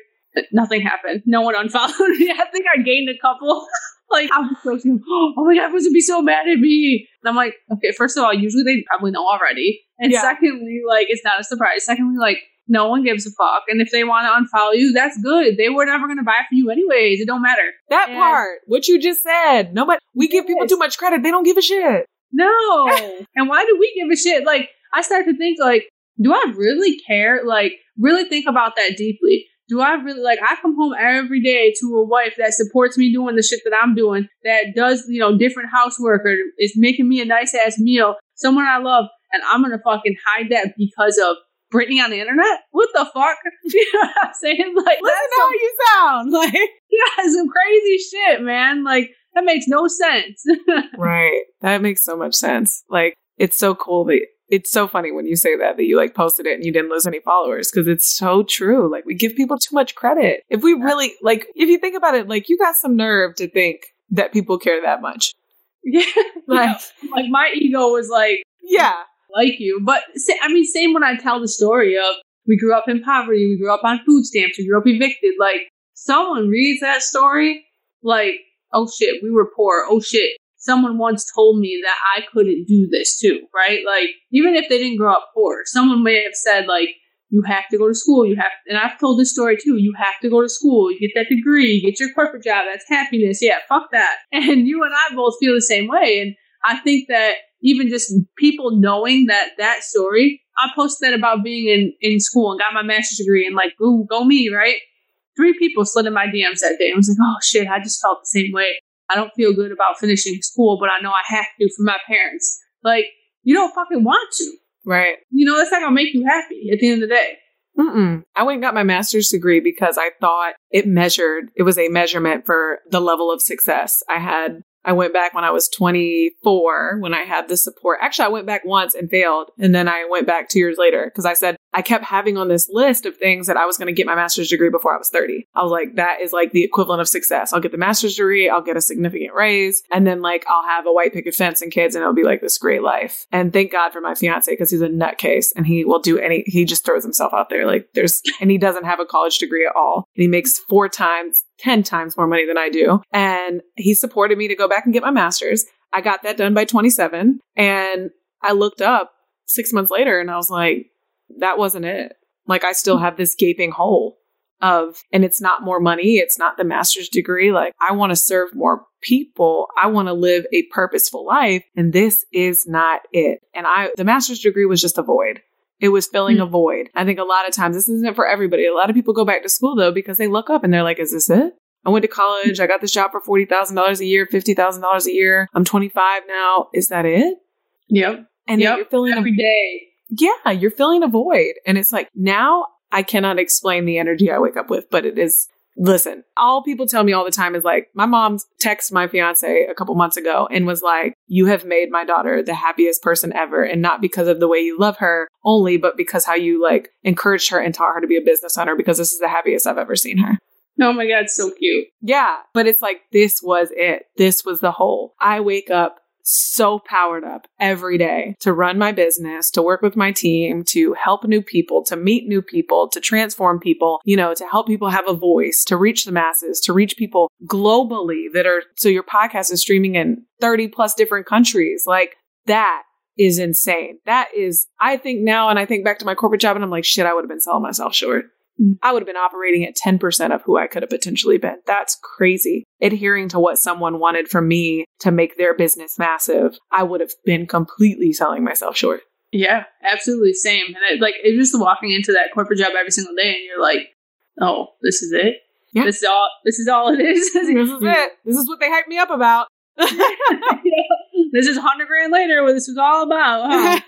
Speaker 2: Nothing happened. No one unfollowed me. I think I gained a couple. like I was so oh my god, everyone's gonna be so mad at me. And I'm like, okay, first of all, usually they probably know already. And
Speaker 1: Yeah.
Speaker 2: secondly, like it's not a surprise. Secondly, like no one gives a fuck. And if they want to unfollow you, that's good. They were never gonna buy from you anyways. It don't matter.
Speaker 1: That
Speaker 2: And-
Speaker 1: part, what you just said. Nobody, we give people too much credit. They don't give a shit.
Speaker 2: No. and why do we give a shit? Like, I start to think, like, do I really care? Like, really think about that deeply. Do I really, like, I come home every day to a wife that supports me doing the shit that I'm doing, that does, you know, different housework or is making me a nice ass meal, someone I love, and I'm gonna fucking hide that because of Brittany on the internet? What the fuck? you know what I'm saying? Like,
Speaker 1: Listen to how you sound. Like,
Speaker 2: yeah, some crazy shit, man. Like, that makes no sense.
Speaker 1: right. That makes so much sense. Like, it's so cool that it's so funny when you say that, that you like posted it and you didn't lose any followers because it's so true. Like, we give people too much credit. If we really, like, if you think about it, like, you got some nerve to think that people care that much.
Speaker 2: yeah.
Speaker 1: Like,
Speaker 2: like my ego was like
Speaker 1: yeah.
Speaker 2: like you but i mean same when i tell the story of we grew up in poverty we grew up on food stamps we grew up evicted like someone reads that story like oh shit we were poor oh shit someone once told me that i couldn't do this too right like even if they didn't grow up poor someone may have said like you have to go to school you have and i've told this story too you have to go to school you get that degree you get your corporate job that's happiness yeah fuck that and you and i both feel the same way and I think that even just people knowing that that story, I posted that about being in, in school and got my master's degree and like, go, go me, right? Three people slid in my DMs that day. I was like, oh shit, I just felt the same way. I don't feel good about finishing school, but I know I have to for my parents. Like, you don't fucking want to.
Speaker 1: Right.
Speaker 2: You know, that's not gonna make you happy at the end of the day.
Speaker 1: Mm-mm. I went and got my master's degree because I thought it measured, it was a measurement for the level of success. I had, I went back when I was 24 when I had the support. Actually, I went back once and failed. And then I went back two years later because I said, I kept having on this list of things that I was going to get my master's degree before I was 30. I was like, that is like the equivalent of success. I'll get the master's degree, I'll get a significant raise, and then like I'll have a white picket fence and kids and it'll be like this great life. And thank God for my fiance because he's a nutcase and he will do any, he just throws himself out there. Like there's, and he doesn't have a college degree at all. And he makes four times, 10 times more money than I do. And he supported me to go back and get my master's. I got that done by 27 and I looked up six months later and I was like, that wasn't it. Like I still have this gaping hole of, and it's not more money. It's not the master's degree. Like I want to serve more people. I want to live a purposeful life. And this is not it. And I, the master's degree was just a void. It was filling a hmm. void. I think a lot of times this isn't for everybody. A lot of people go back to school though because they look up and they're like, is this it? I went to college. I got this job for $40,000 a year, $50,000 a year. I'm 25 now. Is that it?
Speaker 2: Yep.
Speaker 1: And
Speaker 2: yep.
Speaker 1: you're filling a
Speaker 2: every day.
Speaker 1: yeah, you're filling a void. And it's like now I cannot explain the energy I wake up with, but it is listen, all people tell me all the time is like, my mom texted my fiance a couple months ago and was like, You have made my daughter the happiest person ever. And not because of the way you love her only, but because how you like encouraged her and taught her to be a business owner, because this is the happiest I've ever seen her.
Speaker 2: Oh my god, so cute.
Speaker 1: Yeah. But it's like, this was it. This was the whole. I wake up so powered up every day to run my business, to work with my team, to help new people, to meet new people, to transform people, you know, to help people have a voice, to reach the masses, to reach people globally that are, so your podcast is streaming in 30 plus different countries. Like that is insane. That is, I think now, and I think back to my corporate job and I'm like, shit, I would have been selling myself short. Mm. I would have been operating at 10% of who I could have potentially been. That's crazy. Adhering to what someone wanted from me to make their business massive, I would have been completely selling myself short.
Speaker 2: Yeah, absolutely same. And it, like it's just walking into that corporate job every single day, and you're like, "Oh, this is it.
Speaker 1: Yeah.
Speaker 2: This is all. This is all it is.
Speaker 1: This is it. This is what they hyped me up about.
Speaker 2: this is hundred grand later. What this was all about. Huh?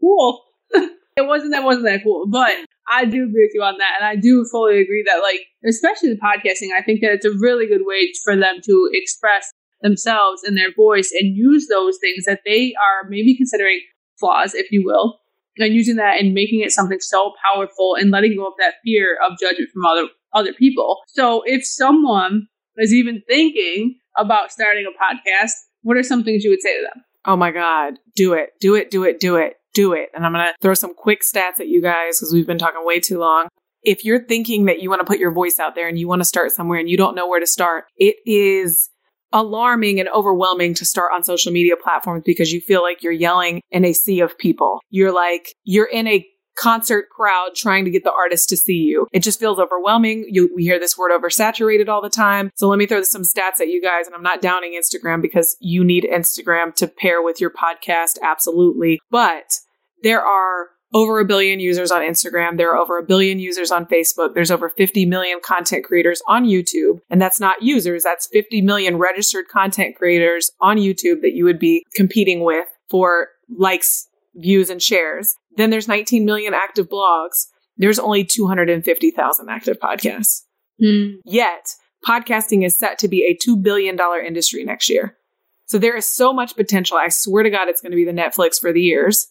Speaker 2: cool. it wasn't that wasn't that cool, but I do agree with you on that, and I do fully agree that like, especially the podcasting, I think that it's a really good way for them to express themselves and their voice and use those things that they are maybe considering flaws, if you will, and using that and making it something so powerful and letting go of that fear of judgment from other other people. So if someone is even thinking about starting a podcast, what are some things you would say to them?
Speaker 1: Oh my God. Do it. Do it. Do it. Do it. Do it. And I'm going to throw some quick stats at you guys because we've been talking way too long. if you're thinking that you want to put your voice out there and you want to start somewhere and you don't know where to start, it is alarming and overwhelming to start on social media platforms because you feel like you're yelling in a sea of people. You're like, you're in a concert crowd trying to get the artist to see you. It just feels overwhelming. You, we hear this word oversaturated all the time. So let me throw some stats at you guys. And I'm not downing Instagram because you need Instagram to pair with your podcast. Absolutely. But there are over a billion users on Instagram. There are over a billion users on Facebook. There's over 50 million content creators on YouTube. And that's not users. That's 50 million registered content creators on YouTube that you would be competing with for likes, views, and shares. Then there's 19 million active blogs. There's only 250,000 active podcasts.
Speaker 2: Mm.
Speaker 1: Yet podcasting is set to be a $2 billion industry next year. So there is so much potential. I swear to God, it's going to be the Netflix for the years.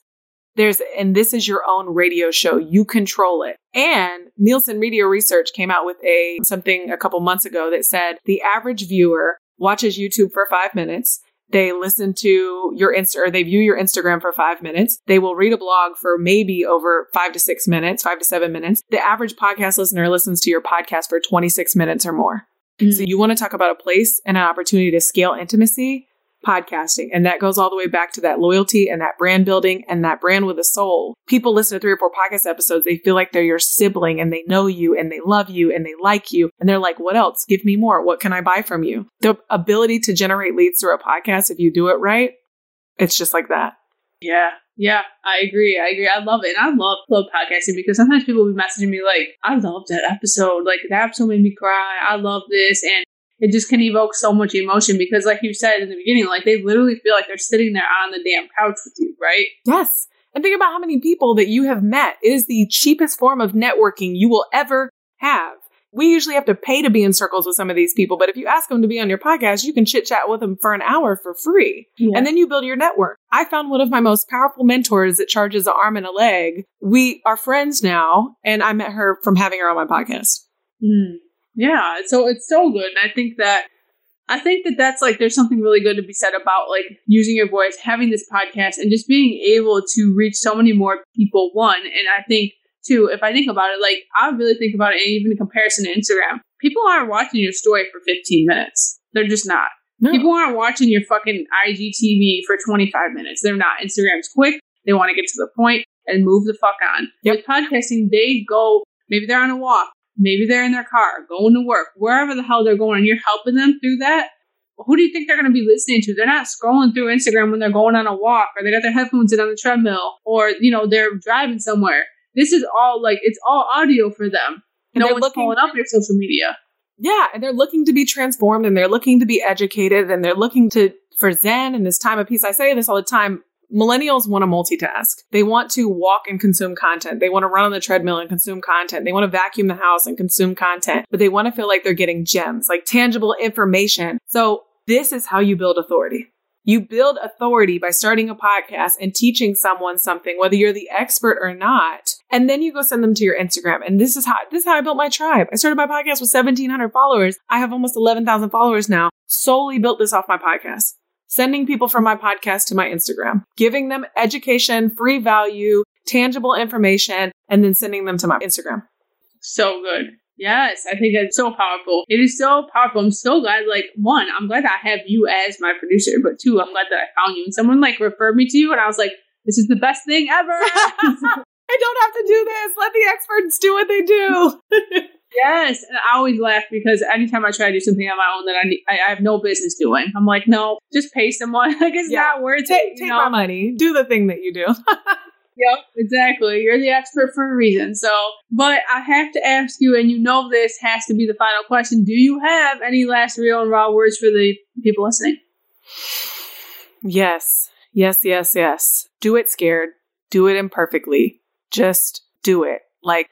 Speaker 1: There's, and this is your own radio show. You control it. And Nielsen Media Research came out with a something a couple months ago that said the average viewer watches YouTube for five minutes. They listen to your Insta or they view your Instagram for five minutes. They will read a blog for maybe over five to six minutes, five to seven minutes. The average podcast listener listens to your podcast for 26 minutes or more.
Speaker 2: Mm.
Speaker 1: So you want to talk about a place and an opportunity to scale intimacy? Podcasting. And that goes all the way back to that loyalty and that brand building and that brand with a soul. People listen to three or four podcast episodes, they feel like they're your sibling and they know you and they love you and they like you. And they're like, what else? Give me more. What can I buy from you? The ability to generate leads through a podcast, if you do it right, it's just like that.
Speaker 2: Yeah, yeah, I agree. I agree. I love it. And I love club podcasting because sometimes people will be messaging me like, I love that episode. Like, that episode made me cry. I love this. And it just can evoke so much emotion because, like you said in the beginning, like they literally feel like they're sitting there on the damn couch with you, right?
Speaker 1: Yes. And think about how many people that you have met. It is the cheapest form of networking you will ever have. We usually have to pay to be in circles with some of these people, but if you ask them to be on your podcast, you can chit chat with them for an hour for free.
Speaker 2: Yeah.
Speaker 1: And then you build your network. I found one of my most powerful mentors that charges an arm and a leg. We are friends now, and I met her from having her on my podcast.
Speaker 2: Mm. Yeah, so it's so good. And I think that I think that that's like there's something really good to be said about like using your voice, having this podcast, and just being able to reach so many more people. One, and I think two, if I think about it, like I really think about it, even in comparison to Instagram, people aren't watching your story for 15 minutes. They're just not.
Speaker 1: No.
Speaker 2: People aren't watching your fucking IGTV for 25 minutes. They're not. Instagram's quick. They want to get to the point and move the fuck on.
Speaker 1: Yep.
Speaker 2: With podcasting, they go. Maybe they're on a walk. Maybe they're in their car, going to work, wherever the hell they're going, and you're helping them through that. Who do you think they're going to be listening to? They're not scrolling through Instagram when they're going on a walk, or they got their headphones in on the treadmill, or you know they're driving somewhere. This is all like it's all audio for them.
Speaker 1: And
Speaker 2: no
Speaker 1: they're
Speaker 2: one's
Speaker 1: looking-
Speaker 2: pulling up your social media.
Speaker 1: Yeah, and they're looking to be transformed and they're looking to be educated and they're looking to for Zen and this time of peace. I say this all the time. Millennials want to multitask. They want to walk and consume content. They want to run on the treadmill and consume content. They want to vacuum the house and consume content, but they want to feel like they're getting gems, like tangible information. So this is how you build authority. You build authority by starting a podcast and teaching someone something, whether you're the expert or not. And then you go send them to your Instagram. And this is how this is how I built my tribe. I started my podcast with 1,700 followers. I have almost 11,000 followers now. Solely built this off my podcast. Sending people from my podcast to my Instagram, giving them education, free value, tangible information, and then sending them to my Instagram.
Speaker 2: So good. Yes, I think it's so powerful. It is so powerful. I'm so glad, like, one, I'm glad that I have you as my producer, but two, I'm glad that I found you. And someone, like, referred me to you, and I was like, this is the best thing ever.
Speaker 1: I don't have to do this. Let the experts do what they do.
Speaker 2: yes. And I always laugh because anytime I try to do something on my own that I, need, I, I have no business doing, I'm like, no, just pay someone. like, it's
Speaker 1: Yeah.
Speaker 2: not worth
Speaker 1: take
Speaker 2: it.
Speaker 1: Take
Speaker 2: know?
Speaker 1: my money. Do the thing that you do.
Speaker 2: Yep, exactly. You're the expert for a reason. So, but I have to ask you, and you know this has to be the final question. Do you have any last real and raw words for the people listening?
Speaker 1: Yes, yes, yes, yes. Do it scared. Do it imperfectly. Just do it. Like,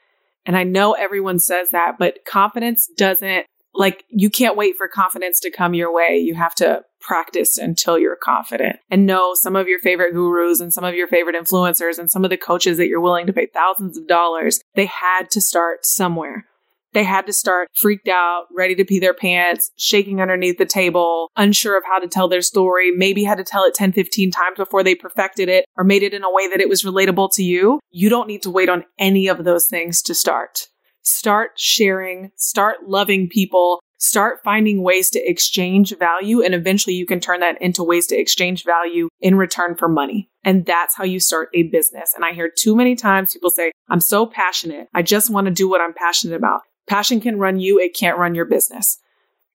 Speaker 1: and I know everyone says that, but confidence doesn't, like, you can't wait for confidence to come your way. You have to practice until you're confident and know some of your favorite gurus and some of your favorite influencers and some of the coaches that you're willing to pay thousands of dollars. They had to start somewhere. They had to start freaked out, ready to pee their pants, shaking underneath the table, unsure of how to tell their story, maybe had to tell it 10, 15 times before they perfected it or made it in a way that it was relatable to you. You don't need to wait on any of those things to start. start sharing, start loving people, start finding ways to exchange value. And eventually you can turn that into ways to exchange value in return for money. And that's how you start a business. And I hear too many times people say, I'm so passionate. I just want to do what I'm passionate about. Passion can run you. It can't run your business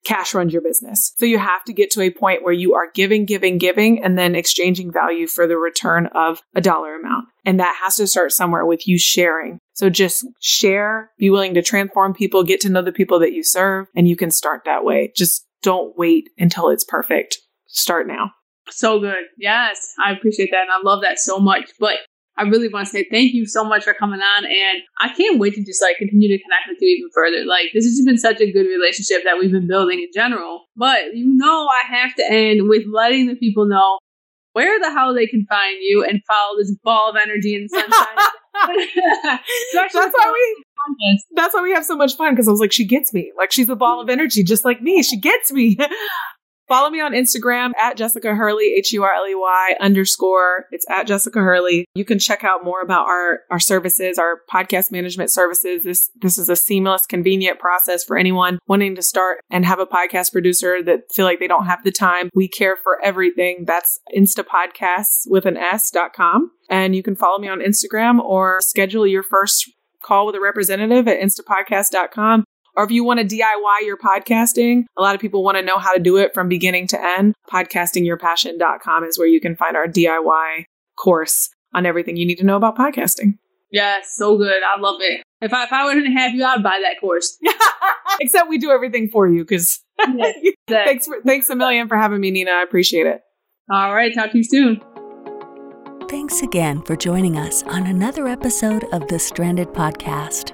Speaker 1: cash runs your business. So you have to get to a point where you are giving, giving, giving, and then exchanging value for the return of a dollar amount. And that has to start somewhere with you sharing. So just share, be willing to transform people, get to know the people that you serve, and you can start that way. Just don't wait until it's perfect. Start now.
Speaker 2: So good. Yes, I appreciate that. And I love that so much. But I really want to say thank you so much for coming on. And I can't wait to just like continue to connect with you even further. Like, this has been such a good relationship that we've been building in general. But you know, I have to end with letting the people know where the hell they can find you and follow this ball of energy and sunshine.
Speaker 1: that's why we that's why we have so much fun because I was like, she gets me. Like she's a ball of energy, just like me. She gets me. Follow me on Instagram at Jessica Hurley, H U R L E Y underscore. It's at Jessica Hurley. You can check out more about our, our services, our podcast management services. This, this is a seamless, convenient process for anyone wanting to start and have a podcast producer that feel like they don't have the time. We care for everything. That's Instapodcasts with an S dot com. And you can follow me on Instagram or schedule your first call with a representative at instapodcast.com. Or if you want to DIY your podcasting, a lot of people want to know how to do it from beginning to end. Podcastingyourpassion.com is where you can find our DIY course on everything you need to know about podcasting.
Speaker 2: Yes, so good. I love it. If I if I wouldn't have you, I'd buy that course.
Speaker 1: Except we do everything for you because yeah, exactly. thanks for, thanks a million for having me, Nina. I appreciate it.
Speaker 2: All right, talk to you soon.
Speaker 3: Thanks again for joining us on another episode of the Stranded Podcast.